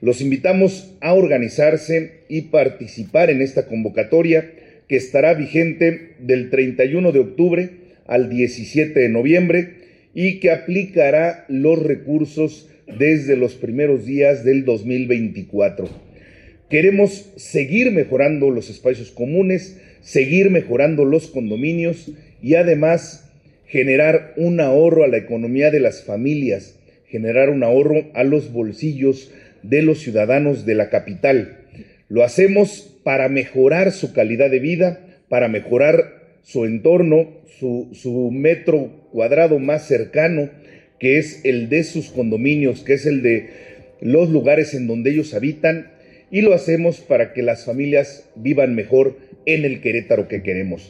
Los invitamos a organizarse y participar en esta convocatoria que estará vigente del 31 de octubre al 17 de noviembre y que aplicará los recursos desde los primeros días del 2024. Queremos seguir mejorando los espacios comunes, seguir mejorando los condominios y además generar un ahorro a la economía de las familias, generar un ahorro a los bolsillos de los ciudadanos de la capital. Lo hacemos para mejorar su calidad de vida, para mejorar su entorno, su, su, metro cuadrado más cercano, que es el de sus condominios, que es el de los lugares en donde ellos habitan, y lo hacemos para que las familias vivan mejor en el Querétaro que queremos.